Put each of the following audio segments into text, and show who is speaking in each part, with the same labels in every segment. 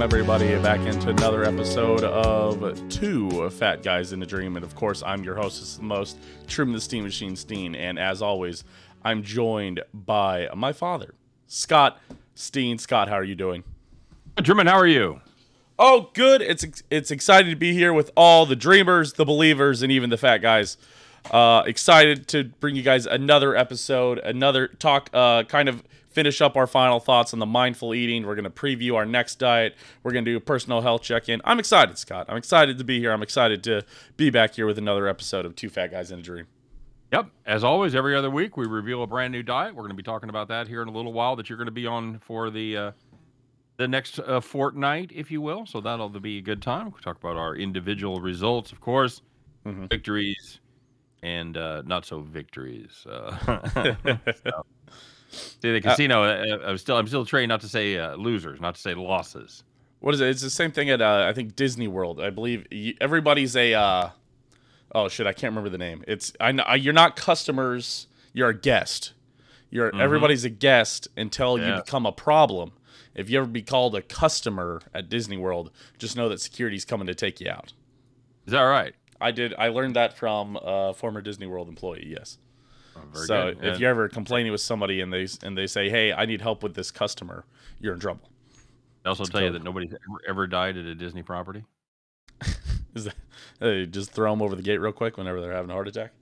Speaker 1: Welcome, everybody, back into another episode of Two Fat Guys in a Dream. And of course, I'm your host, the most Trim the Steehn Machine Steehn. And as always, I'm joined by my father, Scott Steehn. Scott, how are you doing?
Speaker 2: Truman, how are you?
Speaker 1: Oh, good. It's it's excited to be here with all the dreamers, the believers, and even the fat guys. Uh, excited to bring you guys another episode, another talk, uh, kind of finish up our final thoughts on the mindful eating. We're going to preview our next diet. We're going to do a personal health check in. I'm excited, Scott. I'm excited to be here. I'm excited to be back here with another episode of Two Fat Guys in a Dream.
Speaker 2: Yep. As always, every other week we reveal a brand new diet. We're going to be talking about that here in a little while. That you're going to be on for the uh, the next uh, fortnight, if you will. So that'll be a good time. We'll talk about our individual results, of course,
Speaker 1: Mhm.
Speaker 2: victories, and uh, not so victories. Uh, so. See, the casino. Uh, I'm still I'm still trained not to say uh, losers, not to say losses.
Speaker 1: What is it? It's the same thing at uh, I think Disney World. I believe everybody's a. Uh, oh shit! I can't remember the name. It's I, know- I. You're not customers. You're a guest. You're
Speaker 2: Mhm.
Speaker 1: everybody's a guest until you become a problem. If you ever be called a customer at Disney World, just know that security's coming to take you out.
Speaker 2: Is that right?
Speaker 1: I did. I learned that from a former Disney World employee. Yes.
Speaker 2: Very
Speaker 1: so
Speaker 2: good.
Speaker 1: if
Speaker 2: And-
Speaker 1: you're ever complaining with somebody and they and they say, "Hey, I need help with this customer," you're in trouble.
Speaker 2: I also
Speaker 1: It's
Speaker 2: tell you that nobody's ever, ever died at a Disney property.
Speaker 1: Is that uh, just throw them over the gate real quick whenever they're having a heart attack?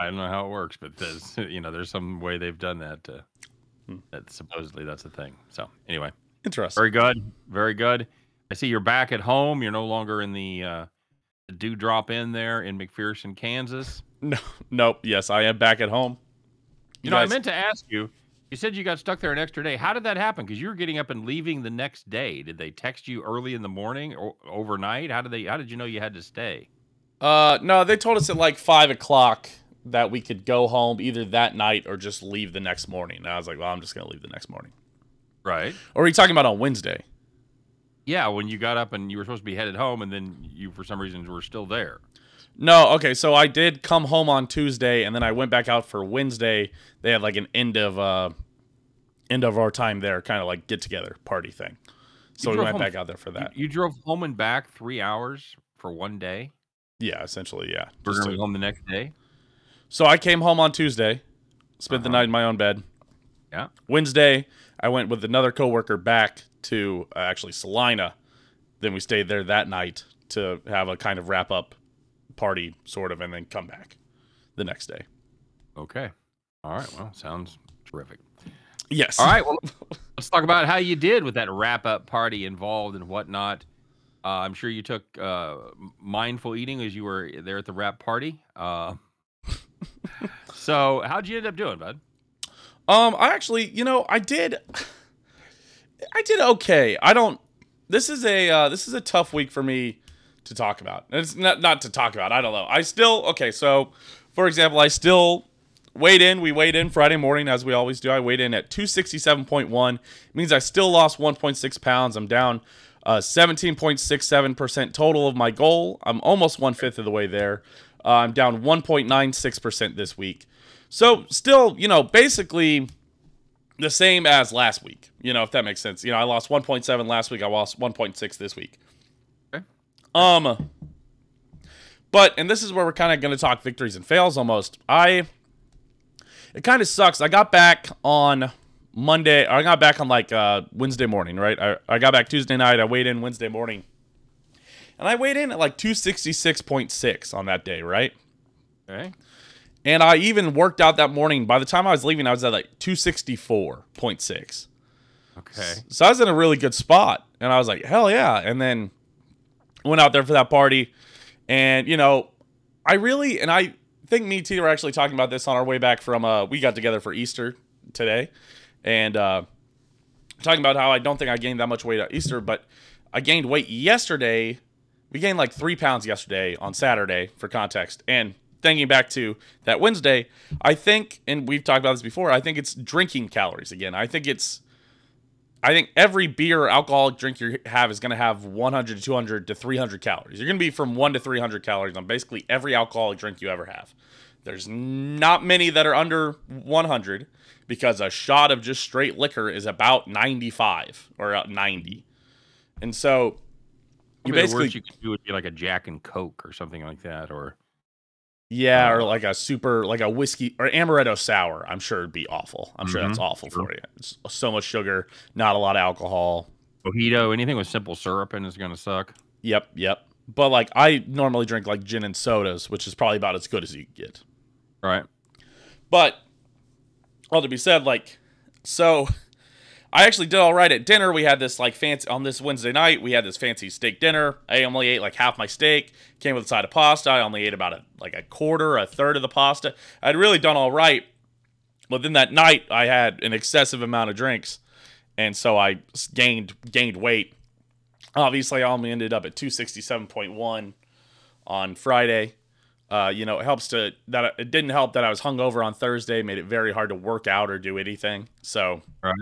Speaker 2: I don't know how it works, but there's you know there's some way they've done that. Uh,
Speaker 1: Hmm.
Speaker 2: that supposedly that's a thing. So anyway,
Speaker 1: Interesting.
Speaker 2: very good, very good. I see you're back at home. You're no longer in the uh, the dewdrop in there in McPherson, Kansas.
Speaker 1: No, nope. Yes, I am back at home.
Speaker 2: You, know, I meant to ask you. You said you got stuck there an extra day. How did that happen? Because you were getting up and leaving the next day. Did they text you early in the morning or overnight? How did they? How did you know you had to stay?
Speaker 1: Uh, no, they told us at like five o'clock that we could go home either that night or just leave the next morning. And I was like, well, I'm just gonna leave the next morning.
Speaker 2: Right.
Speaker 1: Or are you talking about on Wednesday?
Speaker 2: Yeah, when you got up and you were supposed to be headed home, and then you, for some reason, were still there.
Speaker 1: No, okay. So I did come home on Tuesday, and then I went back out for Wednesday. They had like an end of uh, end of our time there, kind of like get together party thing. So we went
Speaker 2: home-
Speaker 1: back out there for that.
Speaker 2: You, drove home and back three hours for one day.
Speaker 1: Yeah, essentially, yeah.
Speaker 2: We're
Speaker 1: Just
Speaker 2: gonna
Speaker 1: to-
Speaker 2: home the next day.
Speaker 1: So I came home on Tuesday, spent the
Speaker 2: Uh-huh.
Speaker 1: night in my own bed.
Speaker 2: Yeah.
Speaker 1: Wednesday, I went with another coworker back to uh, actually Salina. Then we stayed there that night to have a kind of wrap up party, sort of, and then come back the next day.
Speaker 2: Okay. All right. Well, sounds terrific.
Speaker 1: Yes.
Speaker 2: All right. Well, let's talk about how you did with that wrap up party involved and whatnot. Uh, I'm sure you took uh, mindful eating as you were there at the wrap party. Uh, so, how'd you end up doing, bud?
Speaker 1: Um, I actually, you know, I did, I did okay. I don't. This is a uh, this is a tough week for me to talk about. It's not not to talk about. I don't know. I still okay. So, for example, I still weighed in. We weighed in Friday morning as we always do. I weighed in at two sixty seven point one. Means I still lost one point six pounds. I'm down. Uh, 17.67% total of my goal. I'm almost one fifth of the way there. Uh, I'm down 1.96% this week. So still, you know, basically the same as last week. You know, if that makes sense. You know, I lost 1.7 last week. I lost 1.6 this week. Um but and this is where we're kind of going to talk victories and fails almost. I it kind of sucks. I got back on Monday. I got back on like uh Wednesday morning, right? I, I got back Tuesday night. I weighed in Wednesday morning. And I weighed in at like 266.6 on that day, right?
Speaker 2: Okay.
Speaker 1: And I even worked out that morning. By the time I was leaving, I was at like 264.6.
Speaker 2: Okay.
Speaker 1: So I was in a really good spot. And I was like, hell yeah. And then went out there for that party. And, you know, I really, and I think me and T were actually talking about this on our way back from, uh, we got together for Easter today. And, uh, talking about how I don't think I gained that much weight at Easter, but I gained weight yesterday. We gained like three pounds yesterday on Saturday for context. And thinking back to that Wednesday, I think, and we've talked about this before, I think it's drinking calories again. I think it's, I think every beer or alcoholic drink you have is going to have 100 to 200 to 300 calories. You're going to be from 1 to 300 calories on basically every alcoholic drink you ever have. There's not many that are under 100 because a shot of just straight liquor is about 95 or uh, 90. And so you
Speaker 2: Maybe the
Speaker 1: basically
Speaker 2: worst you could do would be like a Jack and Coke or something like that, or
Speaker 1: Yeah, or
Speaker 2: Uh,
Speaker 1: like a super, like a whiskey or amaretto sour. I'm sure it'd be awful. I'm sure that's
Speaker 2: Mhm,
Speaker 1: awful
Speaker 2: sure.
Speaker 1: for you. It's so much sugar, not a lot of alcohol.
Speaker 2: mojito. Anything with simple syrup in is gonna suck.
Speaker 1: Yep, yep. But like I normally drink like gin and sodas, which is probably about as good as you get.
Speaker 2: Right.
Speaker 1: But all to be said, like, so I actually did all right at dinner. We had this like fancy on this Wednesday night. We had this fancy steak dinner. I only ate like half my steak. Came with a side of pasta. I only ate about a like a quarter, a third of the pasta. I'd really done all right. But then that night, I had an excessive amount of drinks, and so I gained gained weight. Obviously, I only ended up at two sixty seven point one on Friday. Uh, you know, it helps to that it didn't help that I was hungover on Thursday, made it very hard to work out or do anything. So,
Speaker 2: Right.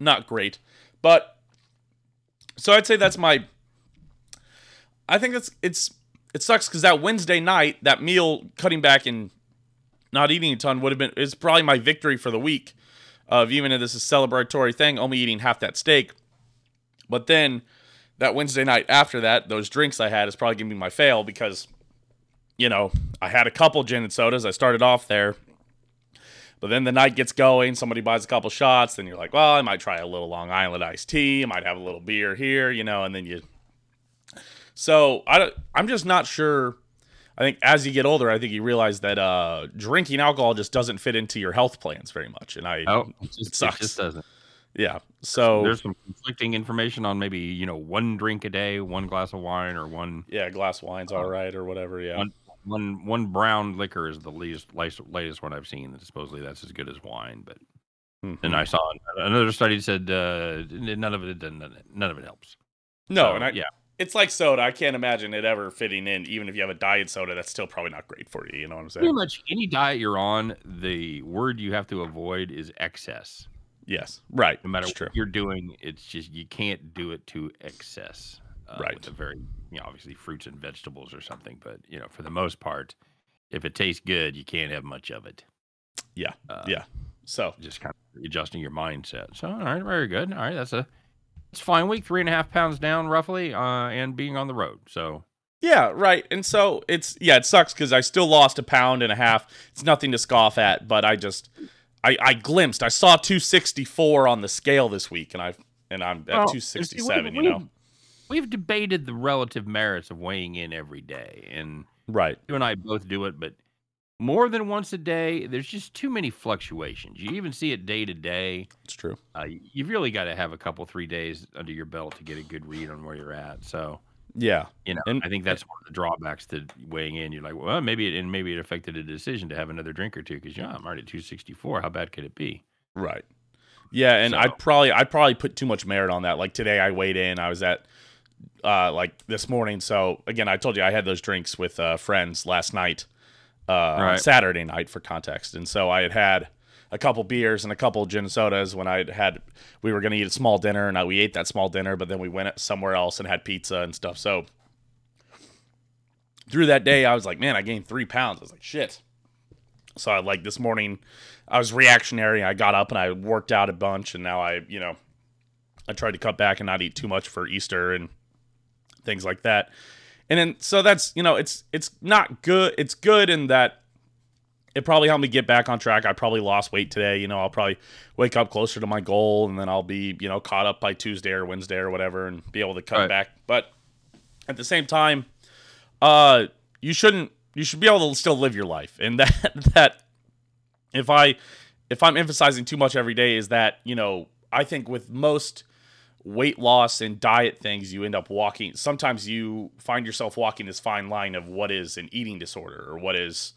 Speaker 1: Not great. But so I'd say that's my. I think it's it's it sucks because that Wednesday night, that meal, cutting back and not eating a ton would have been is probably my victory for the week. Of even if this is celebratory thing, only eating half that steak. But then that Wednesday night after that, those drinks I had is probably gonna be my fail because you know, I had a couple gin and sodas. I started off there. But then the night gets going, somebody buys a couple shots, then you're like, well, I might try a little Long Island iced tea, I might have a little beer here, you know, and then you So, I don't, I'm just not sure I think as you get older, I think you realize that uh, drinking alcohol just doesn't fit into your health plans very much. And I,
Speaker 2: Oh, it just, it
Speaker 1: sucks.
Speaker 2: just doesn't.
Speaker 1: yeah. So
Speaker 2: There's some conflicting information on maybe you know one drink a day, one glass of wine, or one
Speaker 1: yeah, glass of wine's all right or whatever. Yeah.
Speaker 2: One- one one brown liquor is the least latest, latest one I've seen. That supposedly that's as good as wine. But
Speaker 1: Mhm.
Speaker 2: then I saw another study said uh, none of it none none of it helps.
Speaker 1: no,
Speaker 2: So,
Speaker 1: and I,
Speaker 2: yeah,
Speaker 1: it's like soda. I can't imagine it ever fitting in. Even if you have a diet soda, that's still probably not great for you. You know what I'm saying?
Speaker 2: pretty much any diet you're on, the word you have to avoid is excess.
Speaker 1: Yes. Right.
Speaker 2: No matter
Speaker 1: It's
Speaker 2: what
Speaker 1: true.
Speaker 2: you're doing, it's just you can't do it to excess. Uh,
Speaker 1: Right.
Speaker 2: With a very, you know, obviously fruits and vegetables or something, but you know, for the most part, if it tastes good, you can't have much of it.
Speaker 1: Yeah.
Speaker 2: Uh,
Speaker 1: Yeah. So
Speaker 2: Just kind of adjusting your mindset. So, all right, very good. All right, that's a it's fine week. Three and a half pounds down, roughly, uh, and being on the road. So,
Speaker 1: Yeah, right. And so it's yeah, it sucks because I still lost a pound and a half. It's nothing to scoff at, but I just I I glimpsed. I saw 264 on the scale this week, and I and I'm at
Speaker 2: see,
Speaker 1: 267.
Speaker 2: we-
Speaker 1: You know,
Speaker 2: we've debated the relative merits of weighing in every day, and
Speaker 1: right?
Speaker 2: you and I both do it, but more than once a day, there's just too many fluctuations. You even see it day to day.
Speaker 1: It's true.
Speaker 2: Uh, you've really got to have a couple, three days under your belt to get a good read on where you're at. So,
Speaker 1: Yeah,
Speaker 2: you know,
Speaker 1: And-
Speaker 2: I think that's one of the drawbacks to weighing in. You're like, well, maybe it and maybe it affected a decision to have another drink or two because yeah, I'm already at 264. How bad could it be?
Speaker 1: right. Yeah, and
Speaker 2: So-
Speaker 1: I'd probably I'd probably put too much merit on that. Like today, I weighed in. I was at uh like this morning. So again, I told you I had those drinks with uh, friends last night, uh, on
Speaker 2: Right.
Speaker 1: Saturday night for context, and so I had had a couple beers and a couple gin and sodas when I had we were going to eat a small dinner, and I, we ate that small dinner, but then we went somewhere else and had pizza and stuff. So through that day, I was like, man, I gained three pounds. I was like, shit. So I like this morning, I was reactionary. I got up and I worked out a bunch, and now I, you know, I tried to cut back and not eat too much for Easter and things like that. And then so that's you know it's it's not good. It's good in that it probably helped me get back on track. I probably lost weight today. You know, I'll probably wake up closer to my goal, and then I'll be you know caught up by Tuesday or Wednesday or whatever, and be able to cut
Speaker 2: Right.
Speaker 1: back. But at the same time, uh, you shouldn't. You should be able to still live your life, and that that if I if I'm emphasizing too much every day is that you know I think with most weight loss and diet things you end up walking sometimes you find yourself walking this fine line of what is an eating disorder or what is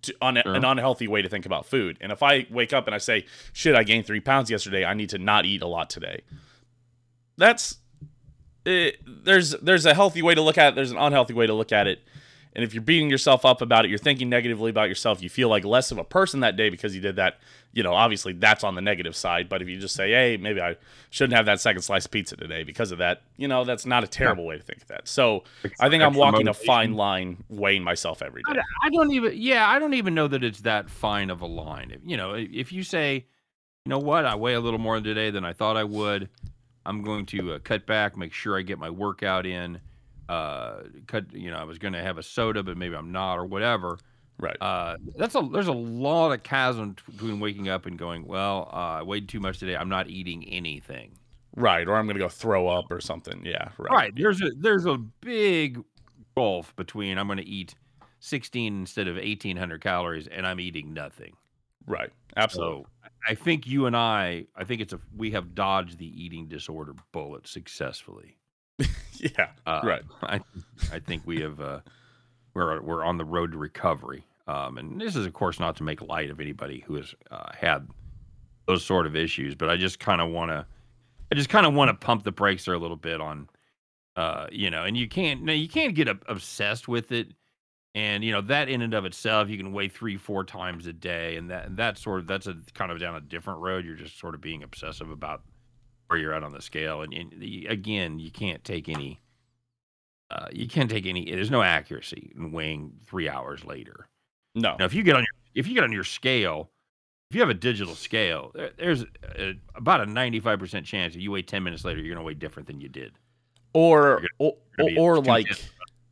Speaker 1: to, un,
Speaker 2: Sure.
Speaker 1: an unhealthy way to think about food. And if i wake up and i say shit i gained three pounds yesterday. I need to not eat a lot today. That's it, there's there's a healthy way to look at it. There's an unhealthy way to look at it And if you're beating yourself up about it, you're thinking negatively about yourself, you feel like less of a person that day because you did that, you know, obviously that's on the negative side. But if you just say, hey, maybe I shouldn't have that second slice of pizza today because of that, you know, that's not a terrible way to think of that. So I think I'm
Speaker 2: Extra
Speaker 1: walking a fine line weighing myself every day.
Speaker 2: I day. don't even yeah i don't even know that it's that fine of a line you know if if you say you know what i weigh a little more today than i thought i would i'm going to uh, cut back make sure i get my workout in uh cut you know i was going to have a soda but maybe i'm not or whatever
Speaker 1: Right.
Speaker 2: uh that's a there's a lot of chasm t- between waking up and going well uh, i weighed too much today i'm not eating anything
Speaker 1: Right. Or I'm going to go throw up or something. Yeah. Right.
Speaker 2: right there's a there's a big gulf between i'm going to eat 16 instead of 1800 calories and i'm eating nothing
Speaker 1: Right. Absolutely.
Speaker 2: So I think you and I, I think it's a we have dodged the eating disorder bullet successfully.
Speaker 1: yeah.
Speaker 2: Uh,
Speaker 1: Right.
Speaker 2: I I think we have uh, we're we're on the road to recovery. Um, and this is of course not to make light of anybody who has uh, had those sort of issues, but I just kind of want to I just kind of want to pump the brakes there a little bit on uh, you know, and you can't now you can't get ob- obsessed with it. And you know that in and of itself, you can weigh three, four times a day, and that and that sort of that's a kind of down a different road. You're just sort of being obsessive about where you're at on the scale, and, and the, again, you can't take any, uh, you can't take any. There's no accuracy in weighing three hours later.
Speaker 1: No.
Speaker 2: Now, if you get on your if you get on your scale, if you have a digital scale, there, there's a, about a 95% chance that you weigh 10 minutes later, you're gonna weigh different than you did,
Speaker 1: Or or,
Speaker 2: gonna be
Speaker 1: or like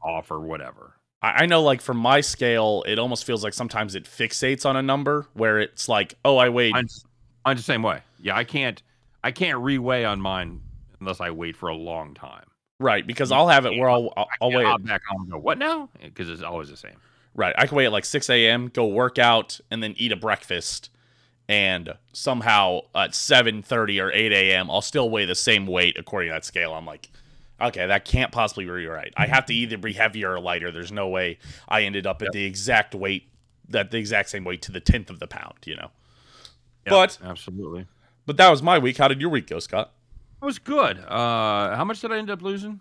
Speaker 2: off or whatever.
Speaker 1: I I know, like for my scale, it almost feels like sometimes it fixates on a number where it's like, oh, I weighed.
Speaker 2: Mine's, mine's the same way. Yeah, I can't I can't reweigh on mine unless I wait for a long time.
Speaker 1: Right, because I'll have it where I'll I'll, I'll
Speaker 2: Yeah, I'll back on and go, what now? Eh, because it's always the same.
Speaker 1: Right, I can weigh at like 6 a.m., go work out, and then eat a breakfast, and somehow at 7:30 or 8 a.m., I'll still weigh the same weight according to that scale. I'm like, okay, that can't possibly be right. I have to either be heavier or lighter. There's no way I ended up at the exact weight, that the exact same weight to the tenth of the pound. You know.
Speaker 2: Yep,
Speaker 1: But
Speaker 2: absolutely.
Speaker 1: But that was my week. How did your week go, Scott?
Speaker 2: It was good. Uh, how much did I end up losing?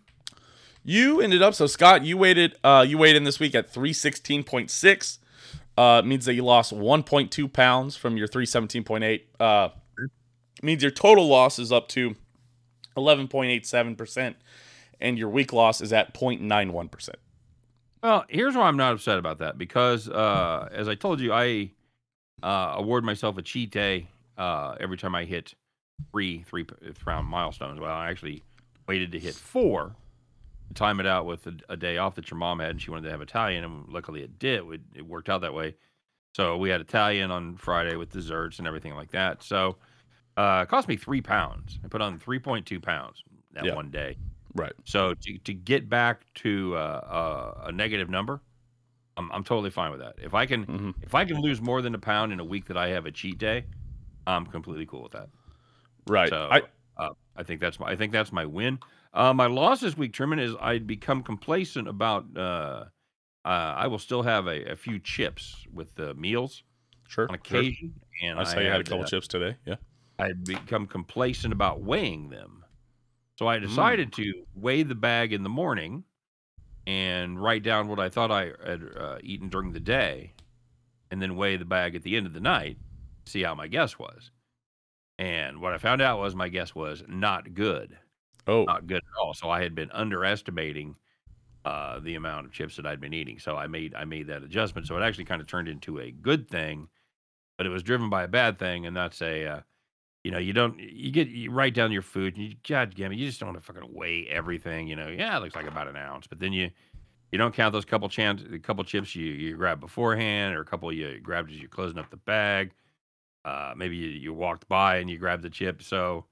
Speaker 1: You ended up so Scott, you waited uh you weighed in this week at 316.6. Uh means that you lost 1.2 pounds from your 317.8. Uh means your total loss is up to 11.87% and your week loss is at 0.91%.
Speaker 2: Well, here's why I'm not upset about that because, uh, as I told you, I uh, award myself a cheat day uh, every time I hit three three round milestones. Well, I actually waited to hit four to time it out with a, a day off that your mom had, and she wanted to have Italian, and luckily it did. It, it worked out that way. So we had Italian on Friday with desserts and everything like that. So uh, it cost me three pounds. I put on 3.2 pounds that
Speaker 1: Yeah.
Speaker 2: one day.
Speaker 1: Right.
Speaker 2: So to, to get back to uh, uh, a negative number, I'm, I'm totally fine with that. If I can
Speaker 1: Mhm.
Speaker 2: if I can lose more than a pound in a week that I have a cheat day, I'm completely cool with that.
Speaker 1: Right.
Speaker 2: So
Speaker 1: I
Speaker 2: uh, I think that's my I think that's my win. Uh, my loss this week, Truman, is I'd become complacent about. Uh, uh, I will still have a, a few chips with the meals
Speaker 1: sure.
Speaker 2: on
Speaker 1: sure.
Speaker 2: occasion, and
Speaker 1: I saw you had a couple chips today. Yeah.
Speaker 2: I'd become complacent about weighing them. So. I decided to weigh the bag in the morning and write down what I thought I had uh, eaten during the day, and then weigh the bag at the end of the night, see how my guess was. And what I found out was my guess was not good,
Speaker 1: Oh.
Speaker 2: not good at all. So I had been underestimating uh, the amount of chips that I'd been eating. So I made I made that adjustment. So it actually kind of turned into a good thing, but it was driven by a bad thing, and that's a uh, you know, you don't you get you write down your food and you god damn it, you just don't want to fucking weigh everything, you know. Yeah, it looks like about an ounce, but then you you don't count those couple chance couple chips you you grab beforehand or a couple you grabbed as you're closing up the bag. Uh maybe you, you walked by and you grabbed the chip. So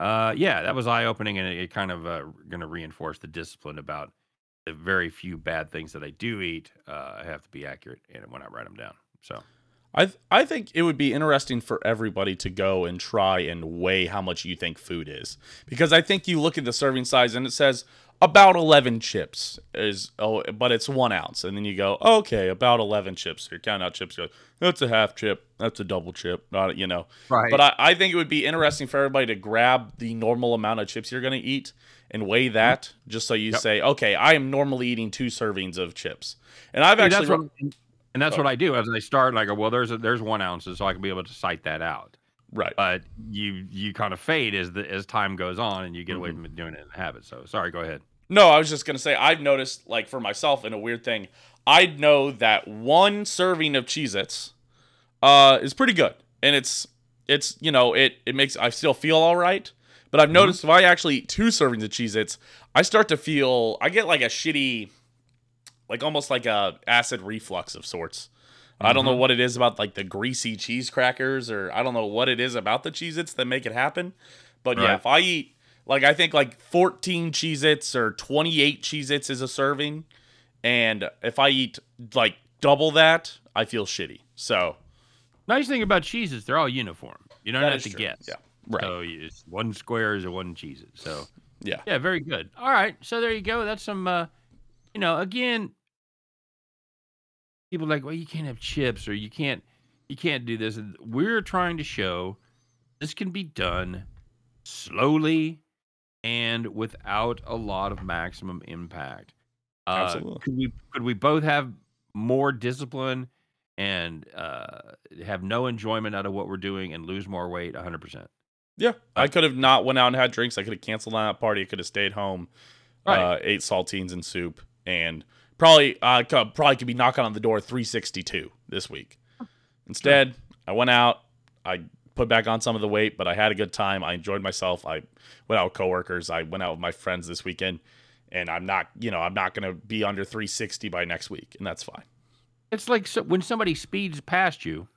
Speaker 2: uh yeah, that was eye opening and it, it kind of uh, going to reinforce the discipline about the very few bad things that I do eat. Uh, I have to be accurate and when I write them down. So
Speaker 1: I th- I think it would be interesting for everybody to go and try and weigh how much you think food is because I think you look at the serving size and it says about 11 chips is oh but it's one ounce and then you go okay about 11 chips you're counting out chips you go that's a half chip that's a double chip not you know
Speaker 2: Right.
Speaker 1: but I, I think it would be interesting for everybody to grab the normal amount of chips you're going to eat and weigh mm-hmm. that just so you
Speaker 2: Yep.
Speaker 1: say okay i am normally eating two servings of chips and i've
Speaker 2: See,
Speaker 1: actually
Speaker 2: that's what, and that's what I do as I start. And I go, well, there's a, there's one ounce so I can be able to cite that out.
Speaker 1: Right
Speaker 2: But you you kind of fade as the as time goes on, and you get away
Speaker 1: Mhm.
Speaker 2: from doing it in habit. So sorry, go ahead.
Speaker 1: No, I was just gonna say I've noticed, like for myself, in a weird thing, I'd know that one serving of Cheez-Its uh, is pretty good, and it's it's you know it it makes I still feel all right. But I've noticed if I actually eat two servings of Cheez-Its, I start to feel I get like a shitty, like almost like a acid reflux of sorts. I don't know what it is about like the greasy cheese crackers, or I don't know what it is about the Cheez-Its that make it happen. But yeah, if I eat like I think like 14 Cheez-Its or 28 Cheez-Its is a serving, and if I eat like double that, I feel shitty. So
Speaker 2: Nice thing about cheeses, they're all uniform. You don't
Speaker 1: that
Speaker 2: have to
Speaker 1: true.
Speaker 2: guess.
Speaker 1: Yeah, right.
Speaker 2: So you, it's one square is a one cheese. So
Speaker 1: yeah,
Speaker 2: yeah, very good. All right, so there you go. That's some. uh You know, again, people are like, well, you can't have chips or you can't, you can't do this. And We're trying to show this can be done slowly and without a lot of maximum impact. Uh,
Speaker 1: Absolutely.
Speaker 2: Could we could we both have more discipline and uh, have no enjoyment out of what we're doing and lose more weight? 100. percent
Speaker 1: yeah. I could have not went out and had drinks. I could have canceled on that party. I could have stayed home,
Speaker 2: Right.
Speaker 1: uh, ate saltines and soup, and probably uh, could, probably could be knocking on the door 362 this week. Instead, I went out. I put back on some of the weight, but I had a good time. I enjoyed myself. I went out with coworkers. I went out with my friends this weekend, and I'm not, you know, I'm not going to be under 360 by next week, and that's fine.
Speaker 2: It's like so, when somebody speeds past you,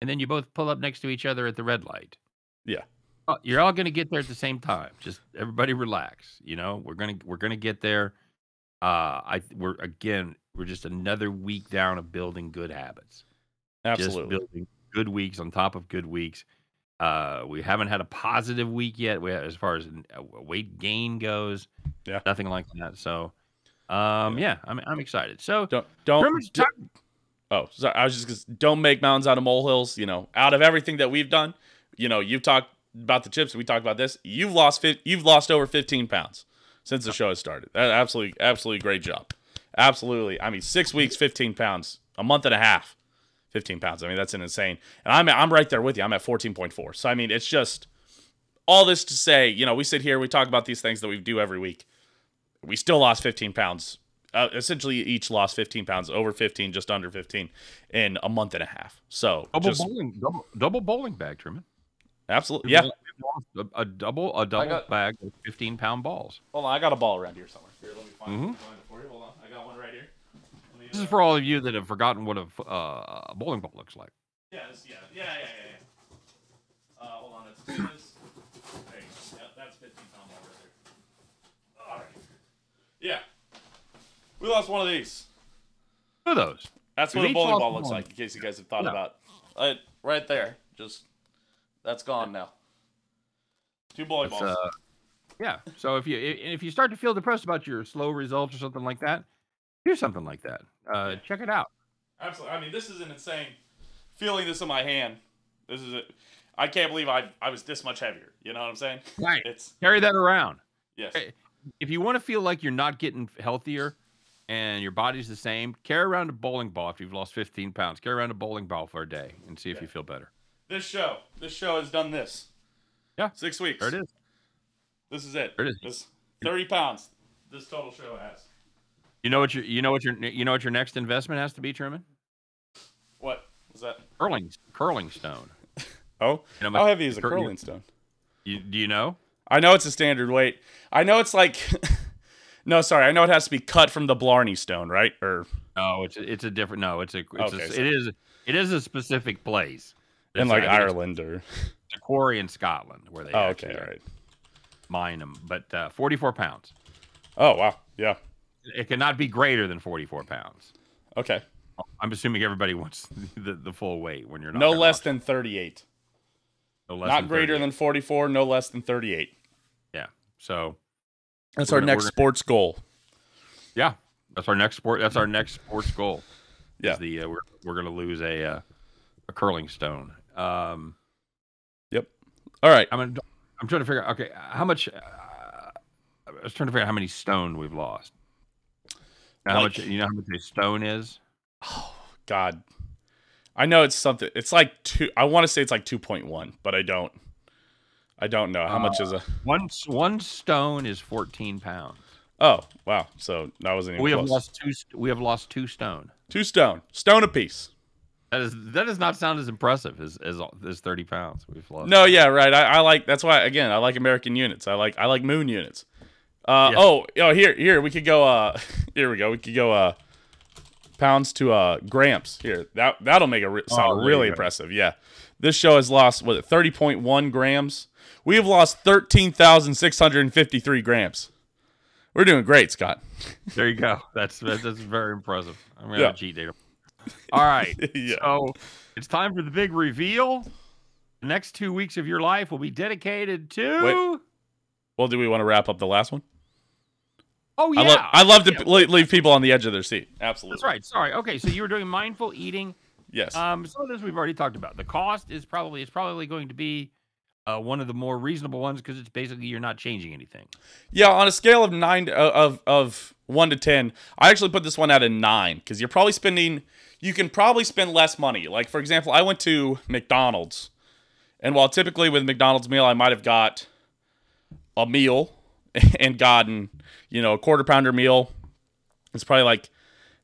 Speaker 2: and then you both pull up next to each other at the red light.
Speaker 1: Yeah.
Speaker 2: Oh, You're all going to get there at the same time. Just everybody relax. You know, we're gonna we're gonna get there. Uh, I we're again we're just another week down of building good habits. Just
Speaker 1: Absolutely.
Speaker 2: building good weeks on top of good weeks. Uh, we haven't had a positive week yet. We as far as uh, weight gain goes.
Speaker 1: Yeah.
Speaker 2: Nothing like that. So, um, yeah, I'm I'm excited. So,
Speaker 1: Don't don't. Oh, sorry. I was just gonna, don't make mountains out of molehills. You know, out of everything that we've done, you know, you've talked about the chips. We talked about this. You've lost You've lost over 15 pounds since the show has started. Absolutely, absolutely great job. Absolutely. I mean, six weeks, 15 pounds. A month and a half, 15 pounds. I mean, that's an insane. And I'm I'm right there with you. I'm at 14.4. So I mean, it's just all this to say. You know, we sit here, we talk about these things that we do every week. We still lost 15 pounds uh, essentially each lost 15 pounds, over 15, just under 15, in a month and a half. So
Speaker 2: double
Speaker 1: just
Speaker 2: bowling, double, double bowling bag, Truman.
Speaker 1: absolutely, yeah.
Speaker 2: Lost- A, a double, a double
Speaker 1: got-
Speaker 2: bag of 15 pound balls.
Speaker 1: Hold on, I got a ball around here somewhere. Here, let me find,
Speaker 2: Mhm.
Speaker 1: it for you. Hold on, I got one right here. Me,
Speaker 2: This is
Speaker 1: uh,
Speaker 2: for all of you that have forgotten what a, uh, a bowling ball looks like.
Speaker 1: Yeah, this, yeah, yeah, yeah, yeah. yeah. Uh, hold on, it's this. There you go. Yep, that's 15 pound ball right there. All right. Yeah, we lost one of these.
Speaker 2: Two of those.
Speaker 1: That's what a bowling ball looks
Speaker 2: one.
Speaker 1: like, in case you guys have thought
Speaker 2: Yeah.
Speaker 1: about. it. right there, just that's gone now. Two bowling
Speaker 2: It's,
Speaker 1: balls.
Speaker 2: uh, yeah. So if you if you start to feel depressed about your slow results or something like that, do something like that. Uh,
Speaker 1: Yeah.
Speaker 2: Check it out.
Speaker 1: Absolutely. I mean, this is an insane. Feeling this in my hand. This is it. I can't believe I I was this much heavier. You know what I'm saying?
Speaker 2: Right.
Speaker 1: It's
Speaker 2: Carry that around.
Speaker 1: yes.
Speaker 2: If you want to feel like you're not getting healthier and your body's the same, carry around a bowling ball if you've lost 15 pounds. Carry around a bowling ball for a day and see if
Speaker 1: Yeah.
Speaker 2: you feel better.
Speaker 1: This show. This show has done this.
Speaker 2: Yeah.
Speaker 1: Six weeks.
Speaker 2: There it is.
Speaker 1: This is it.
Speaker 2: There it is.
Speaker 1: This thirty pounds. This total show has.
Speaker 2: You know what your you know what your you know what your next investment has to be, Truman?
Speaker 1: What was that?
Speaker 2: Curling curling stone.
Speaker 1: Oh,
Speaker 2: You know
Speaker 1: how heavy is a
Speaker 2: you-
Speaker 1: curling stone?
Speaker 2: You, do you know?
Speaker 1: I know it's a standard weight. I know it's like. no, sorry. I know it has to be cut from the Blarney stone, right? Or
Speaker 2: No, it's a, it's a different. No, it's a it's
Speaker 1: Okay,
Speaker 2: a,
Speaker 1: so-
Speaker 2: it is it is a specific place.
Speaker 1: In
Speaker 2: It's,
Speaker 1: like
Speaker 2: I think it's
Speaker 1: Ireland or.
Speaker 2: a quarry in Scotland where they
Speaker 1: Oh, okay. All right.
Speaker 2: mine them. But uh, 44 pounds.
Speaker 1: Oh wow. Yeah.
Speaker 2: It cannot be greater than 44 pounds.
Speaker 1: Okay.
Speaker 2: I'm assuming everybody wants the, the full weight when you're not
Speaker 1: No less than thirty-eight.
Speaker 2: no less
Speaker 1: Not
Speaker 2: than
Speaker 1: greater
Speaker 2: 38.
Speaker 1: than forty-four. No less than thirty-eight.
Speaker 2: yeah. So
Speaker 1: That's our
Speaker 2: gonna-
Speaker 1: next sports goal.
Speaker 2: Yeah, that's our next sport. That's our next sports goal.
Speaker 1: Yeah.
Speaker 2: the uh, we're we're gonna lose a uh, a curling stone. Um, yep.
Speaker 1: All right.
Speaker 2: I'm gonna, I'm trying to figure. out, Okay, how much? Uh, I was trying to figure out how many stone we've lost. Now, how much? You know how much a stone is?
Speaker 1: Oh God. I know it's something. It's like two. I want to say it's like two point one, but I don't. I don't know how much is a.
Speaker 2: One one stone is 14 pounds.
Speaker 1: Oh wow! So that wasn't even
Speaker 2: We have lost two. We have lost two stone.
Speaker 1: two stone, stone apiece.
Speaker 2: That is that does not sound as impressive as as, as 30 pounds we've lost.
Speaker 1: No, yeah, right. I, I like that's why again I like American units. I like I like moon units. Uh
Speaker 2: Yeah.
Speaker 1: oh oh here here we could go uh here we go we could go uh pounds to uh grams here that that'll make it re- sound
Speaker 2: Oh,
Speaker 1: really impressive yeah this show has lost what thirty point one grams we have lost thirteen thousand six hundred and fifty three grams we're doing great Scott
Speaker 2: There you go. That's that's that's very impressive. I'm gonna
Speaker 1: Yeah.
Speaker 2: have cheat data. All right.
Speaker 1: yeah
Speaker 2: So it's time for the big reveal. The next two weeks of your life will be dedicated to.
Speaker 1: well do we want to wrap up the last one
Speaker 2: Oh yeah,
Speaker 1: I love I love to
Speaker 2: Yeah.
Speaker 1: p- leave people on the edge of their seat absolutely
Speaker 2: That's right. Sorry. Okay, so you were doing mindful eating.
Speaker 1: yes
Speaker 2: Um, some of this we've already talked about. The cost is probably it's probably going to be uh, one of the more reasonable ones because it's basically you're not changing anything.
Speaker 1: Yeah, on a scale of nine uh, of of one to ten, I actually put this one at a nine because you're probably spending. You can probably spend less money. Like for example, I went to McDonald's, and while typically with McDonald's meal I might have got a meal and gotten you know a quarter pounder meal, it's probably like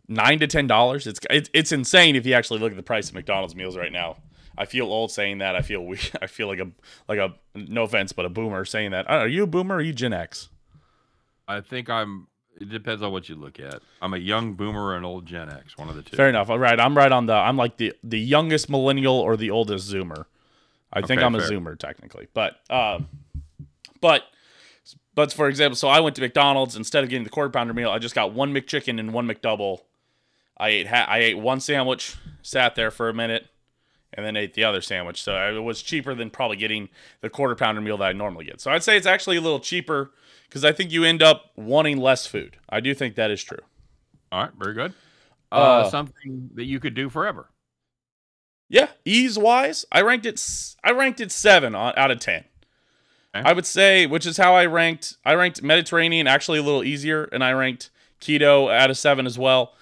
Speaker 1: nine to ten dollars. It's it's insane if you actually look at the price of McDonald's meals right now. I feel old saying that. I feel we. I feel like a like a no offense, but a boomer saying that. Are you a boomer? Or are you Gen X?
Speaker 2: I think I'm. It depends on what you look at. I'm a young boomer or an old Gen X, one of the two.
Speaker 1: Fair enough. All right, I'm right on the. I'm like the the youngest millennial or the oldest Zoomer. I think
Speaker 2: Okay,
Speaker 1: I'm a. Zoomer technically, but um, but but for example, so I went to McDonald's instead of getting the quarter pounder meal, I just got one McChicken and one McDouble. I ate ha- I ate one sandwich, sat there for a minute, and then ate the other sandwich. So it was cheaper than probably getting the quarter pounder meal that I normally get. So I'd say it's actually a little cheaper because I think you end up wanting less food. I do think that is true.
Speaker 2: All right, very good. Uh,
Speaker 1: Uh,
Speaker 2: something that you could do forever.
Speaker 1: Yeah, ease wise, I ranked it. I ranked it seven on, out of ten.
Speaker 2: Okay.
Speaker 1: I would say, which is how I ranked. I ranked Mediterranean actually a little easier, and I ranked keto out of seven as well.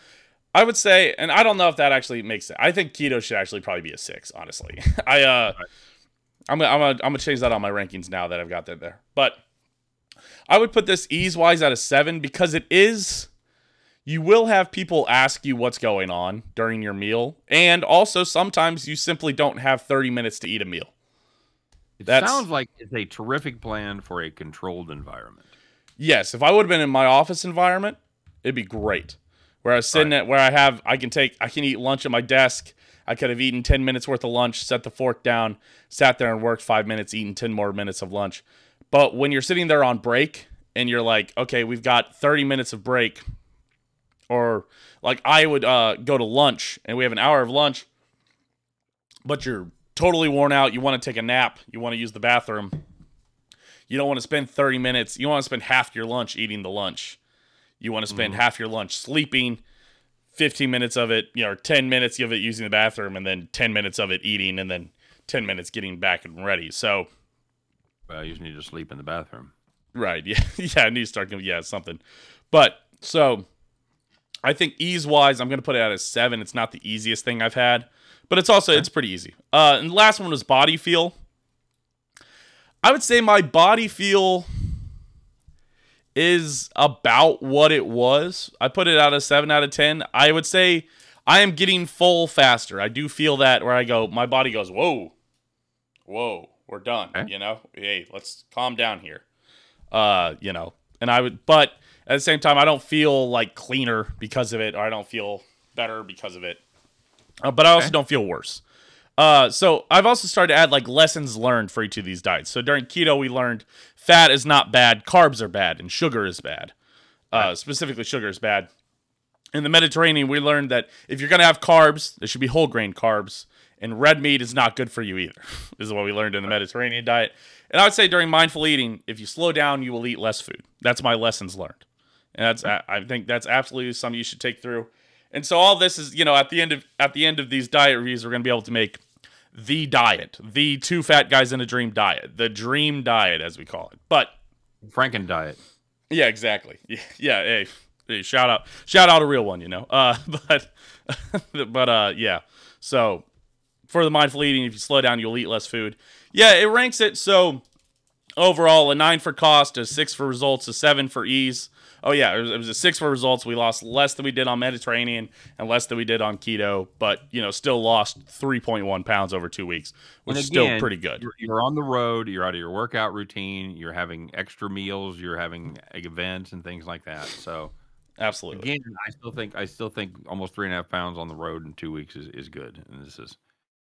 Speaker 1: I would say, and I don't know if that actually makes it. I think keto should actually probably be a six. Honestly, I uh, I'm gonna, I'm gonna, I'm gonna change that on my rankings now that I've got that there. But I would put this ease wise at a seven because it is. You will have people ask you what's going on during your meal, and also sometimes you simply don't have 30 minutes to eat a meal.
Speaker 2: It
Speaker 1: That's-
Speaker 2: sounds like it's a terrific plan for a controlled environment.
Speaker 1: Yes, if I would have been in my office environment, it'd be great. Where I was sitting at where I have I can take I can eat lunch at my desk. I could have eaten 10 minutes worth of lunch, set the fork down, sat there and worked 5 minutes, eaten 10 more minutes of lunch. But when you're sitting there on break and you're like, "Okay, we've got 30 minutes of break." Or like I would uh, go to lunch and we have an hour of lunch, but you're totally worn out, you want to take a nap, you want to use the bathroom. You don't want to spend 30 minutes. You want to spend half your lunch eating the lunch. You want to spend half your lunch sleeping, 15 minutes of it, you know, or 10 minutes of it using the bathroom, and then 10 minutes of it eating, and then 10 minutes getting back and ready. So,
Speaker 2: Well, you just need to sleep in the bathroom.
Speaker 1: right. Yeah. Yeah. I need to start yeah, something. But so I think ease wise, I'm going to put it at a seven. It's not the easiest thing I've had, but it's also, it's pretty easy. Uh, and the last one was body feel. I would say my body feel is about what it was. I put it out of 7 out of 10. I would say I am getting full faster. I do feel that where I go, my body goes, whoa, whoa, we're done.
Speaker 2: Okay.
Speaker 1: You know, hey, let's calm down here. Uh, you know, and I would, but at the same time, I don't feel like cleaner because of it, or I don't feel better because of it. Uh, but I also
Speaker 2: Okay.
Speaker 1: don't feel worse. Uh, so I've also started to add like lessons learned for each of these diets. So during keto, we learned fat is not bad, carbs are bad, and sugar is bad. Uh, specifically, sugar is bad. In the Mediterranean, we learned that if you're gonna have carbs, there should be whole grain carbs, and red meat is not good for you either. this is what we learned in the Mediterranean diet. And I would say during mindful eating, if you slow down, you will eat less food. That's my lessons learned, and that's I think that's absolutely something you should take through. And so all this is, you know, at the end of at the end of these diet reviews, we're going to be able to make the diet, the two fat guys in a dream diet, the dream diet as we call it. But
Speaker 2: Franken diet.
Speaker 1: Yeah, exactly. Yeah, yeah. Hey, hey, shout out, shout out a real one, you know. Uh, but, but uh, yeah. So for the mindful eating, if you slow down, you'll eat less food. Yeah, it ranks it so overall a nine for cost, a six for results, a seven for ease. Oh yeah, it was, it was, a six for results. We lost less than we did on Mediterranean and less than we did on keto, but you know still lost 3.1 pounds over two weeks, which again, is still pretty good.
Speaker 2: You're, you're, on the road. You're out of your workout routine. You're having extra meals. You're having events and things like that. So
Speaker 1: absolutely.
Speaker 2: Again, I still think I still think almost three and a half pounds on the road in two weeks is, is good. And this is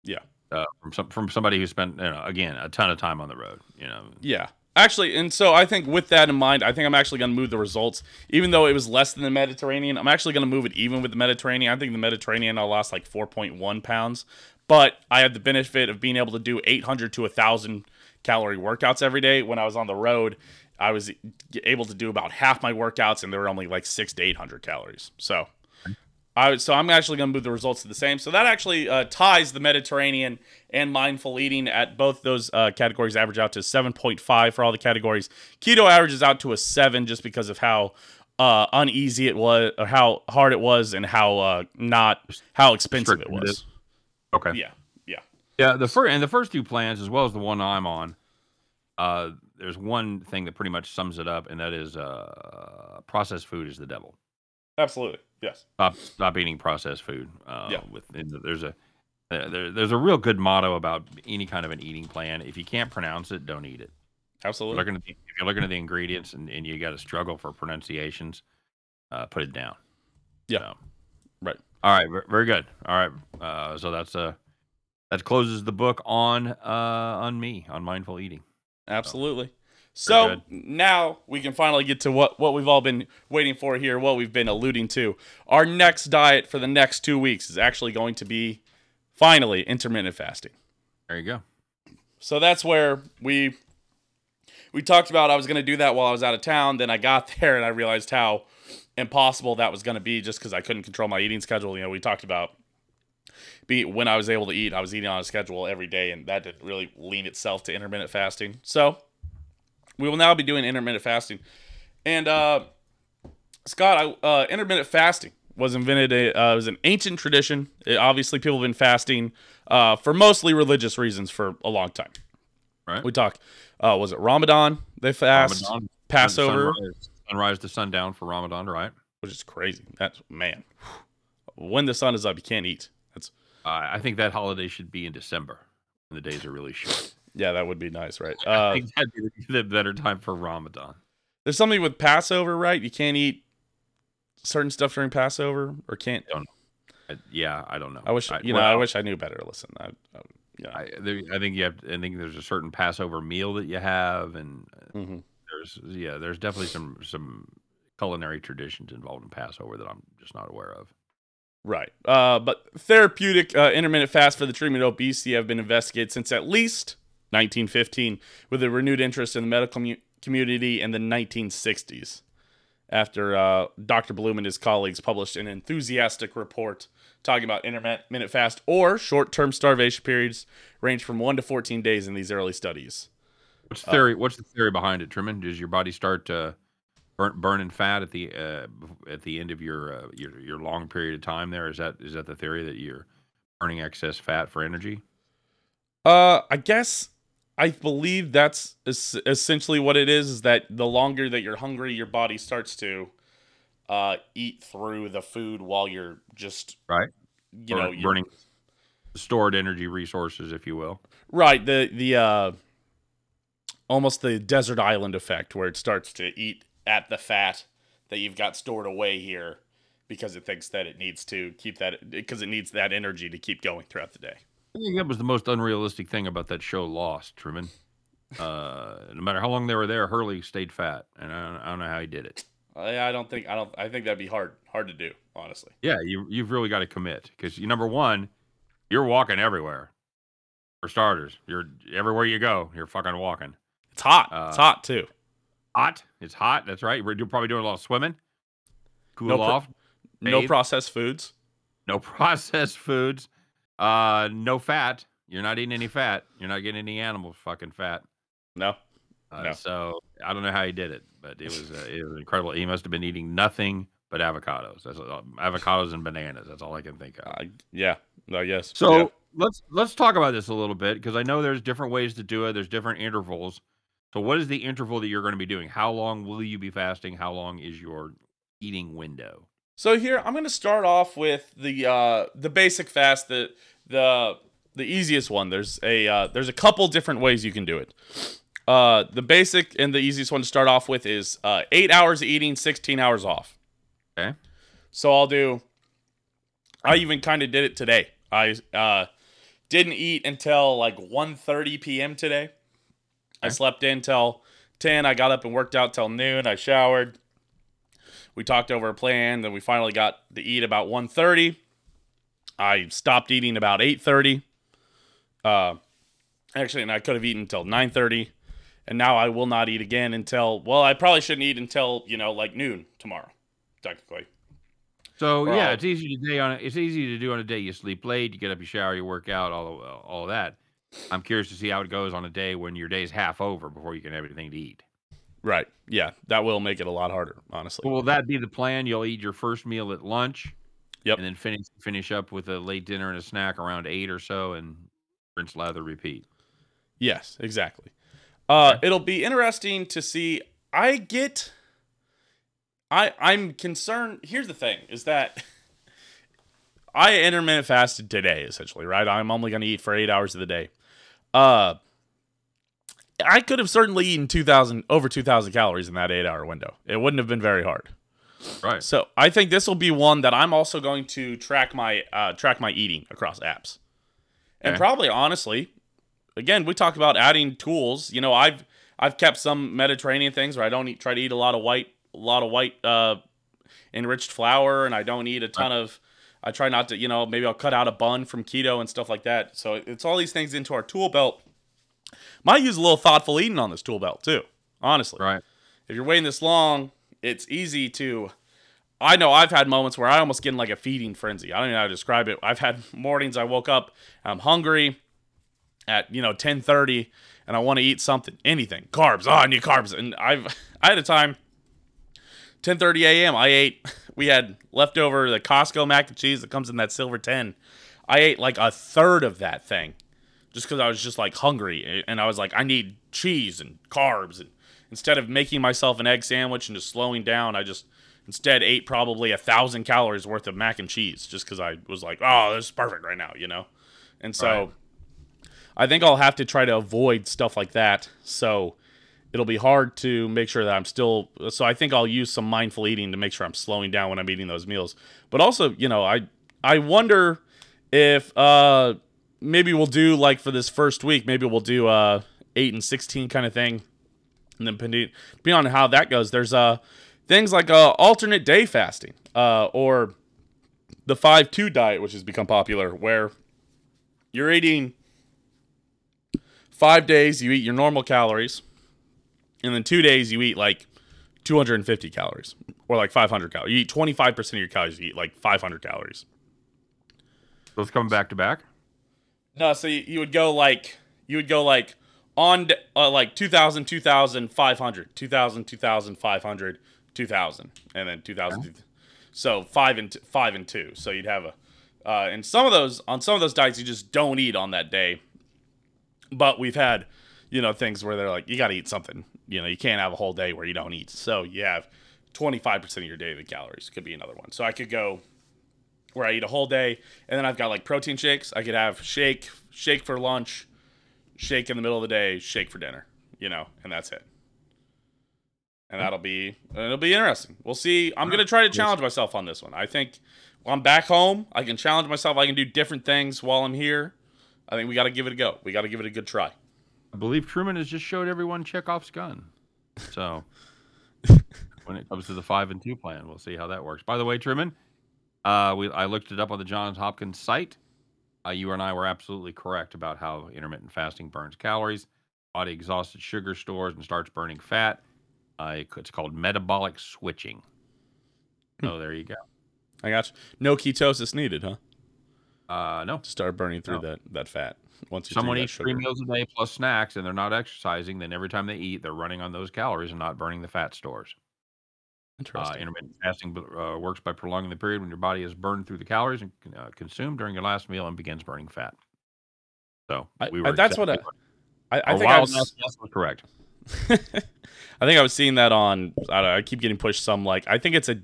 Speaker 1: yeah
Speaker 2: uh, from some from somebody who spent you know again a ton of time on the road. You know.
Speaker 1: Yeah. Actually, and so I think with that in mind, I think I'm actually going to move the results. Even though it was less than the Mediterranean, I'm actually going to move it even with the Mediterranean. I think the Mediterranean I lost like 4.1 pounds, but I had the benefit of being able to do 800 to 1,000 calorie workouts every day when I was on the road. I was able to do about half my workouts, and they were only like six to 800 calories. So I, so I'm actually going to move the results to the same. So that actually uh, ties the Mediterranean and mindful eating at both those uh, categories average out to 7.5 for all the categories. Keto averages out to a 7 just because of how uh, uneasy it was, or how hard it was, and how uh, not how expensive it was.
Speaker 2: Okay.
Speaker 1: Yeah. Yeah.
Speaker 2: Yeah. The first and the first two plans, as well as the one I'm on, uh, there's one thing that pretty much sums it up, and that is uh, processed food is the devil.
Speaker 1: Absolutely. Yes.
Speaker 2: Stop stop eating processed food. Uh, yeah. With there's a uh, there, there's a real good motto about any kind of an eating plan. If you can't pronounce it, don't eat it.
Speaker 1: Absolutely.
Speaker 2: If you're looking at the, you're looking at the ingredients and, and you got to struggle for pronunciations, uh, put it down.
Speaker 1: Yeah. So, right.
Speaker 2: All right. Very good. All right. Uh, so that's uh that closes the book on uh on me on mindful eating.
Speaker 1: Absolutely. So. Now we can finally get to what, what we've all been waiting for here, what we've been alluding to. Our next diet for the next two weeks is actually going to be finally intermittent fasting.
Speaker 2: There you go.
Speaker 1: So that's where we we talked about I was going to do that while I was out of town. Then I got there and I realized how impossible that was going to be just because I couldn't control my eating schedule. You know, we talked about be when I was able to eat, I was eating on a schedule every day, and that didn't really lean itself to intermittent fasting. So we will now be doing intermittent fasting. And uh, Scott, I, uh, intermittent fasting was invented. A, uh, it was an ancient tradition. It, obviously, people have been fasting uh, for mostly religious reasons for a long time.
Speaker 2: Right.
Speaker 1: We talk. Uh, was it Ramadan? They fast. Ramadan, Passover.
Speaker 2: Sunrise, sunrise to sundown for Ramadan, right?
Speaker 1: Which is crazy. That's man. When the sun is up, you can't eat. That's.
Speaker 2: I think that holiday should be in December when the days are really short.
Speaker 1: Yeah, that would be nice, right?
Speaker 2: Uh, I think that'd be the better time for Ramadan.
Speaker 1: There's something with Passover, right? You can't eat certain stuff during Passover, or can't.
Speaker 2: I I, yeah, I don't know.
Speaker 1: I wish
Speaker 2: I,
Speaker 1: you well, know. I wish I knew better. Listen, I, I
Speaker 2: yeah. I, there, I think you have. I think there's a certain Passover meal that you have, and uh, mm-hmm. there's yeah, there's definitely some some culinary traditions involved in Passover that I'm just not aware of.
Speaker 1: Right. Uh, but therapeutic uh, intermittent fast for the treatment of obesity have been investigated since at least 1915, with a renewed interest in the medical mu- community in the 1960s. After uh, Dr. Bloom and his colleagues published an enthusiastic report talking about intermittent fast or short term starvation periods range from 1 to 14 days in these early studies.
Speaker 2: What's the theory? Uh, what's the theory behind it, Truman? Does your body start uh, burn, burning fat at the uh, at the end of your, uh, your your long period of time? There is that is that the theory that you're burning excess fat for energy?
Speaker 1: Uh, I guess I believe that's essentially what it is. Is that the longer that you're hungry, your body starts to uh, eat through the food while you're just
Speaker 2: right.
Speaker 1: You know,
Speaker 2: burning stored energy resources, if you will.
Speaker 1: Right. The the uh, almost the desert island effect, where it starts to eat at the fat that you've got stored away here because it thinks that it needs to keep that because it needs that energy to keep going throughout the day.
Speaker 2: I think that was the most unrealistic thing about that show, Lost, Truman. Uh, no matter how long they were there, Hurley stayed fat, and I don't, I don't know how he did it.
Speaker 1: I, I don't think I don't. I think that'd be hard hard to do, honestly.
Speaker 2: Yeah, you you've really got to commit because you number one, You're walking everywhere. For starters, you're everywhere you go. You're fucking walking.
Speaker 1: It's hot.
Speaker 2: Uh,
Speaker 1: it's hot too.
Speaker 2: Hot. It's hot. That's right. We're probably doing a lot of swimming. Cool
Speaker 1: No pro-
Speaker 2: off.
Speaker 1: No processed foods.
Speaker 2: No processed foods. Uh, no fat. You're not eating any fat. You're not getting any animal fucking fat.
Speaker 1: No.
Speaker 2: Uh,
Speaker 1: No.
Speaker 2: So I don't know how he did it, but it was uh, it was incredible. He must have been eating nothing but avocados. That's all- avocados and bananas. That's all I can think of.
Speaker 1: Uh, yeah. No. Yes.
Speaker 2: So
Speaker 1: Yeah.
Speaker 2: let's let's talk about this a little bit because I know there's different ways to do it. There's different intervals. So what is the interval that you're going to be doing? How long will you be fasting? How long is your eating window?
Speaker 1: So here I'm going to start off with the uh, the basic fast, the the the easiest one. There's a uh, there's a couple different ways you can do it. Uh, the basic and the easiest one to start off with is uh, eight hours eating, 16 hours off.
Speaker 2: Okay.
Speaker 1: So I'll do. I even kind of did it today. I uh, didn't eat until like 1.30 p.m. today. I slept in till 10. I got up and worked out till noon. I showered. We talked over a plan. Then we finally got to eat about 1.30. I stopped eating about 8.30. Uh, actually, and I could have eaten until 9.30. And now I will not eat again until, well, I probably shouldn't eat until, you know, like noon tomorrow, technically.
Speaker 2: So yeah, it's easy to day on. A, it's easy to do on a day you sleep late, you get up, you shower, you work out, all all that. I'm curious to see how it goes on a day when your day's half over before you can have anything to eat.
Speaker 1: Right. Yeah, that will make it a lot harder, honestly.
Speaker 2: Will that be the plan? You'll eat your first meal at lunch,
Speaker 1: Yep.
Speaker 2: and then finish finish up with a late dinner and a snack around eight or so, and rinse, lather, repeat.
Speaker 1: Yes, exactly. Uh,
Speaker 2: Okay.
Speaker 1: it'll be interesting to see. I get. I I'm concerned. Here's the thing: is that I intermittent fasted today, essentially. Right, I'm only going to eat for eight hours of the day. Uh, I could have certainly eaten two thousand over two thousand calories in that eight hour window. It wouldn't have been very hard.
Speaker 2: Right.
Speaker 1: So I think this will be one that I'm also going to track my uh, track my eating across apps, and
Speaker 2: Okay.
Speaker 1: probably honestly, again we talk about adding tools. You know, I've I've kept some Mediterranean things where I don't eat, try to eat a lot of white a lot of white uh, enriched flour, and I don't eat a ton of. I try not to, you know, maybe I'll cut out a bun from keto and stuff like that. So it's all these things into our tool belt. Might use a little thoughtful eating on this tool belt too. Honestly,
Speaker 2: Right.
Speaker 1: if you're waiting this long, it's easy to. I know I've had moments where I almost get in like a feeding frenzy. I don't even know how to describe it. I've had mornings I woke up, I'm hungry at you know 10:30, and I want to eat something, anything, carbs. Oh, I need carbs, and I've I had a time. 10:30 a.m. I ate. We had leftover the Costco mac and cheese that comes in that silver tin. I ate like a third of that thing, just because I was just like hungry, and I was like, I need cheese and carbs, and instead of making myself an egg sandwich and just slowing down, I just instead ate probably a thousand calories worth of mac and cheese, just because I was like, oh, this is perfect right now, you know, and so.
Speaker 2: Right.
Speaker 1: I think I'll have to try to avoid stuff like that. So it'll be hard to make sure that I'm still. So I think I'll use some mindful eating to make sure I'm slowing down when I'm eating those meals. But also, you know, I I wonder if uh maybe we'll do like for this first week, maybe we'll do uh eight and sixteen kind of thing, and then on how that goes, there's uh things like uh alternate day fasting, uh or the five two diet, which has become popular, where you're eating five days you eat your normal calories and then two days you eat like 250 calories or like 500 calories you eat 25% of your calories you eat like 500 calories
Speaker 2: Those come back to back.
Speaker 1: No so you, you would go like you would go like on uh, like 2000 2000 500 2000 2000 500 2000 and then 2000 so five and t- five and two. So you'd have a uh, and some of those on some of those diets you just don't eat on that day. But we've had you know things where they're like you got to eat something. You know you can't have a whole day where you don't eat. So you have 25% of your daily calories could be another one. So i could go where i eat a whole day and then i've got like protein shakes. I could have shake shake for lunch shake in the middle of the day shake for dinner you know and that's it. And that'll be it'll be interesting. We'll see. I'm gonna try to challenge myself on this one. I think when i'm back home i can challenge myself. I can do different things while i'm here. I think we got to give it a go. We got to give it a good try.
Speaker 2: I believe Truman has just showed everyone Chekhov's gun. So when it comes to the five and two plan, we'll see how that works. By the way, Truman, uh, we I looked it up on the Johns Hopkins site. uh, you and I were absolutely correct about how intermittent fasting burns calories. Body exhausted sugar stores and starts burning fat. Uh, it's called metabolic switching. So there you go.
Speaker 1: I got you. No ketosis needed, huh?
Speaker 2: Uh, no.
Speaker 1: To start burning through
Speaker 2: No.
Speaker 1: that that fat. Once you
Speaker 2: Someone eats three meals a day plus snacks and they're not exercising, then every time they eat, they're running on those calories and not burning the fat stores. Uh,
Speaker 1: Interesting.
Speaker 2: intermittent fasting uh, works by prolonging the period when your body has burned through the calories and uh, consumed during your last meal and begins burning fat. So
Speaker 1: I-
Speaker 2: we
Speaker 1: I-
Speaker 2: were
Speaker 1: that's what I-
Speaker 2: exactly-
Speaker 1: I, I
Speaker 2: a
Speaker 1: think I
Speaker 2: wild
Speaker 1: was,
Speaker 2: was correct.
Speaker 1: I think I was seeing that on. I, don't I keep getting pushed some like I think it's a,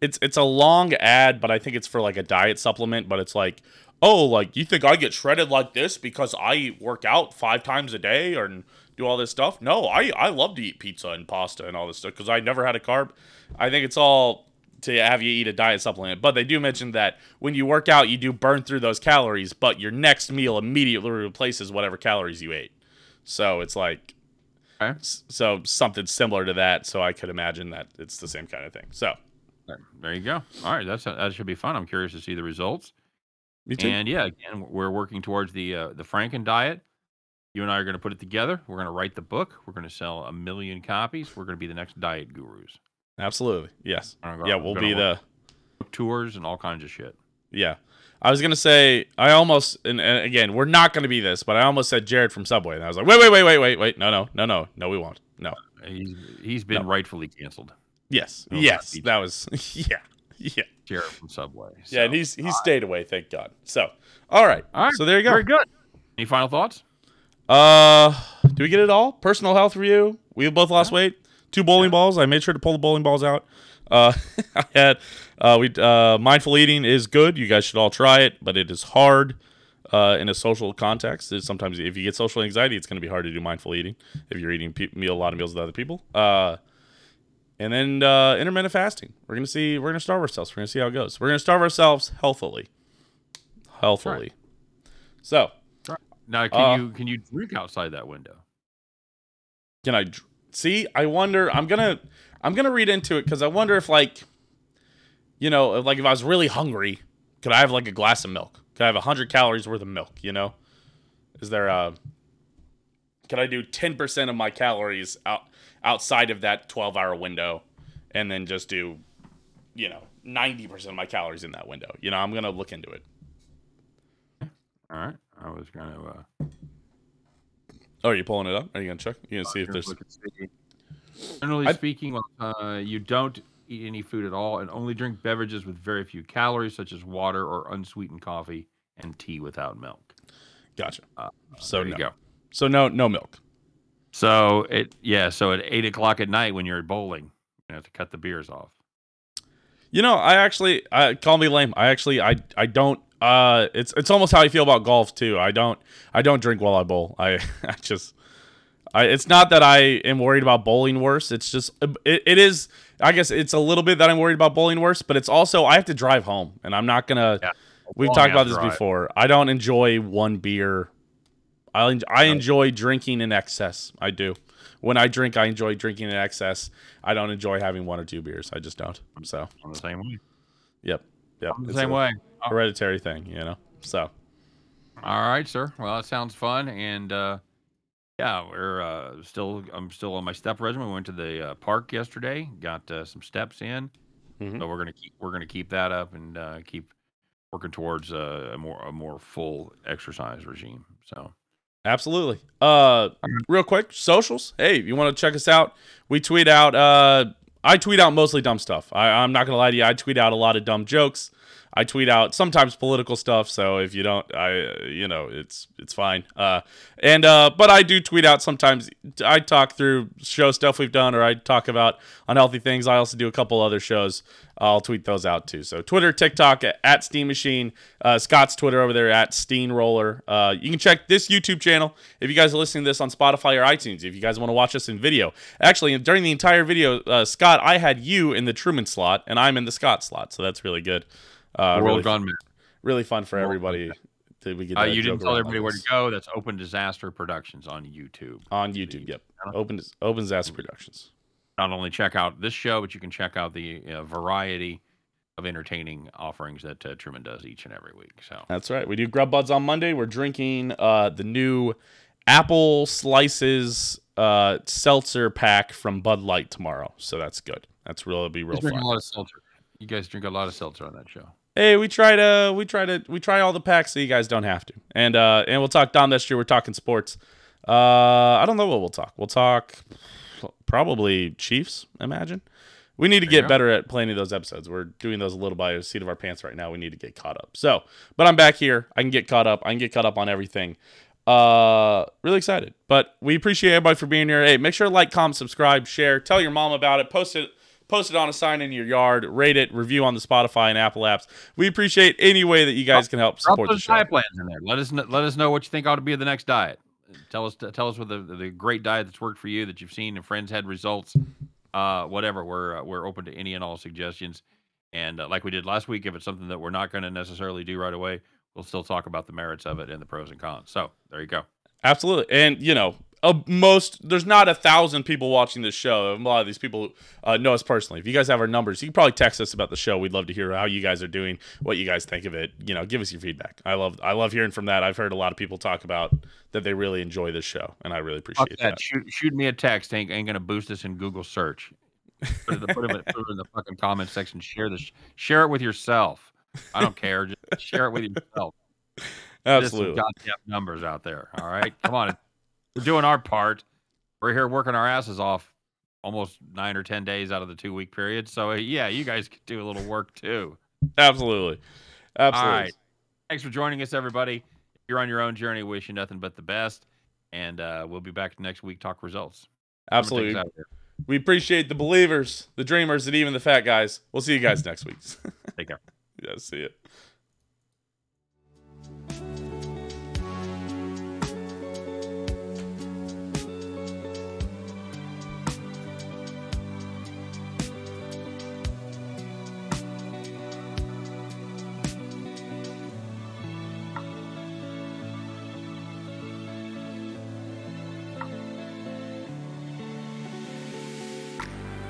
Speaker 1: it's it's a long ad, but I think it's for like a diet supplement. But it's like, oh, like you think I get shredded like this because I work out five times a day or and do all this stuff? No, I I love to eat pizza and pasta and all this stuff because I never had a carb. I think it's all to have you eat a diet supplement. But they do mention that when you work out, you do burn through those calories, but your next meal immediately replaces whatever calories you ate. So it's like
Speaker 2: Okay.
Speaker 1: So something similar to that. So I could imagine that it's the same kind of thing. So
Speaker 2: There, you go. All right, that's that should be fun. I'm curious to see the results.
Speaker 1: me too.
Speaker 2: And yeah, again, we're working towards the uh, the Franken diet. You and I are going to put it together. We're going to write the book. We're going to sell a million copies. We're going to be the next diet gurus.
Speaker 1: Absolutely, yes.
Speaker 2: I'm
Speaker 1: Yeah, we'll be the
Speaker 2: tours and all kinds of shit.
Speaker 1: yeah. I was gonna say I almost and, and again we're not gonna be this, but I almost said Jared from Subway, and I was like, wait, wait, wait, wait, wait, wait, no, no, no, no, no, we won't. No.
Speaker 2: Uh, he's he's been
Speaker 1: No.
Speaker 2: rightfully canceled.
Speaker 1: Yes,
Speaker 2: No,
Speaker 1: yes, that was yeah, yeah,
Speaker 2: Jared from Subway.
Speaker 1: yeah. And he's he stayed away, thank God. So, all right,
Speaker 2: all right.
Speaker 1: so there you go.
Speaker 2: Very good. Any final thoughts?
Speaker 1: Uh, do we get it all? Personal health review. We both lost weight. Two bowling balls. I made sure to pull the bowling balls out. Uh, I had uh, we uh, mindful eating is good. You guys should all try it, but it is hard uh, in a social context. It's sometimes if you get social anxiety, it's going to be hard to do mindful eating if you're eating pe- meal a lot of meals with other people. Uh, and then uh, intermittent fasting. We're gonna see. We're gonna starve ourselves. We're gonna see how it goes. We're gonna starve ourselves healthily. Healthily. So
Speaker 2: Now, can
Speaker 1: Uh,
Speaker 2: you can you drink outside that window?
Speaker 1: Can I dr- see? I wonder. I'm gonna. I'm gonna read into it because I wonder if like, you know, like if I was really hungry, could I have like a glass of milk? Could I have hundred calories worth of milk? You know, is there a? Could I do ten percent of my calories out outside of that twelve hour window, and then just do, you know, ninety percent of my calories in that window? You know, I'm gonna look into it.
Speaker 2: All right. I was going to. Uh,
Speaker 1: Oh, are you pulling it up? Are you gonna check? You gonna see if there's?
Speaker 2: look and. Generally
Speaker 1: I-
Speaker 2: speaking, uh, you don't eat any food at all and only drink beverages with very few calories, such as water or unsweetened coffee and tea without milk.
Speaker 1: Gotcha.
Speaker 2: Uh,
Speaker 1: So
Speaker 2: there
Speaker 1: no.
Speaker 2: you go.
Speaker 1: So no, no milk.
Speaker 2: So it yeah. So at eight o'clock at night when you're at bowling, you have to cut the beers off.
Speaker 1: You know, I actually I call me lame. I actually I I don't uh it's it's almost how I feel about golf too. I don't I don't drink while I bowl. I I just I it's not that I am worried about bowling worse. It's just it, it is I guess it's a little bit that I'm worried about bowling worse, but it's also I have to drive home and I'm not going to
Speaker 2: Yeah.
Speaker 1: We've talked about this
Speaker 2: drive.
Speaker 1: before. I don't enjoy one beer. I I enjoy drinking in excess. I do. When I drink, I enjoy drinking in excess. I don't enjoy having one or two beers. I just don't. So,
Speaker 2: I'm the same way.
Speaker 1: yep, yep.
Speaker 2: I'm the
Speaker 1: It's
Speaker 2: same
Speaker 1: a
Speaker 2: way.
Speaker 1: Hereditary thing, you know. So,
Speaker 2: All right, sir. Well, that sounds fun, and uh, yeah, we're uh, still. I'm still on my step regimen. We went to the uh, park yesterday, got uh, some steps in,
Speaker 1: Mhm.
Speaker 2: so we're gonna keep we're gonna keep that up and uh, keep working towards uh, a more a more full exercise regime. So
Speaker 1: absolutely. Uh, real quick, socials. Hey, you want to check us out? We tweet out. Uh, I tweet out mostly dumb stuff. I, I'm not gonna lie to you. I tweet out a lot of dumb jokes. I tweet out sometimes political stuff. So if you don't, I, you know, it's it's fine. Uh, and uh, but I do tweet out sometimes. I talk through show stuff we've done, or I talk about unhealthy things. I also do a couple other shows. I'll tweet those out too. So Twitter, TikTok at, Steehn Machine. Uh, Scott's Twitter over there at Steehn Roller. Uh, you can check this YouTube channel if you guys are listening to this on Spotify or iTunes. If you guys want to watch us in video, actually during the entire video, uh, Scott, I had you in the Truman slot and I'm in the Scott slot, so that's really good. Uh,
Speaker 2: world
Speaker 1: really,
Speaker 2: gone mad.
Speaker 1: really fun for
Speaker 2: World
Speaker 1: everybody. That we get
Speaker 2: Uh, you didn't tell everybody where to go. That's Open Disaster Productions on YouTube.
Speaker 1: on YouTube. Yep, Open Open Disaster Productions.
Speaker 2: Not only check out this show, but you can check out the uh, variety of entertaining offerings that uh, Truman does each and every week. So
Speaker 1: That's right. We do Grub Buds on Monday. We're drinking uh, the new apple slices uh, seltzer pack from Bud Light tomorrow. So that's good. That's really be real
Speaker 2: You drink
Speaker 1: fun.
Speaker 2: a lot of seltzer. You guys drink a lot of seltzer on that show.
Speaker 1: Hey, we try to we try to we try all the packs so you guys don't have to. And uh and we'll talk Dom this year. We're talking sports. Uh I don't know what we'll talk. We'll talk probably Chiefs, imagine. We need to get better at planning those episodes. We're doing those a little by the seat of our pants right now. We need to get caught up. So, but I'm back here. I can get caught up. I can get caught up on everything. Uh, really excited. But we appreciate everybody for being here. Hey, make sure to like, comment, subscribe, share, tell your mom about it, post it, post it on a sign in your yard, rate it, review on the Spotify and Apple apps. We appreciate any way that you guys can help support the show.
Speaker 2: diet plans in there. Let us know, let us know what you think ought to be the next diet. Tell us tell us what the, the great diet that's worked for you that you've seen and friends had results. Uh, whatever. We're uh, we're open to any and all suggestions. And uh, like we did last week, if it's something that we're not going to necessarily do right away, we'll still talk about the merits of it and the pros and cons. So there you go.
Speaker 1: Absolutely. And, you know, uh, most, there's not a thousand people watching this show. A lot of these people uh, know us personally. If you guys have our numbers, you can probably text us about the show. We'd love to hear how you guys are doing, what you guys think of it. You know, give us your feedback. I love, I love hearing from that. I've heard a lot of people talk about that they really enjoy this show, and I really appreciate
Speaker 2: that.
Speaker 1: that.
Speaker 2: Shoot, shoot me a text. Ain't, ain't going to boost us in Google search. Put it, put, it, put it in the fucking comment section. Share this. Share it with yourself. I don't care. Just share it with yourself. There's some
Speaker 1: Absolutely.
Speaker 2: goddamn numbers out there. All right, come on. We're doing our part. We're here working our asses off almost nine or ten days out of the two week period. So uh, yeah, you guys could do a little work too.
Speaker 1: Absolutely. Absolutely.
Speaker 2: All right. Thanks for joining us, everybody. If you're on your own journey, wish you nothing but the best. And uh, we'll be back next week. Talk results. I'm gonna take us
Speaker 1: Absolutely.
Speaker 2: out of here.
Speaker 1: We appreciate the believers, the dreamers, and even the fat guys. We'll see you guys next week.
Speaker 2: Take care.
Speaker 1: yeah, see you.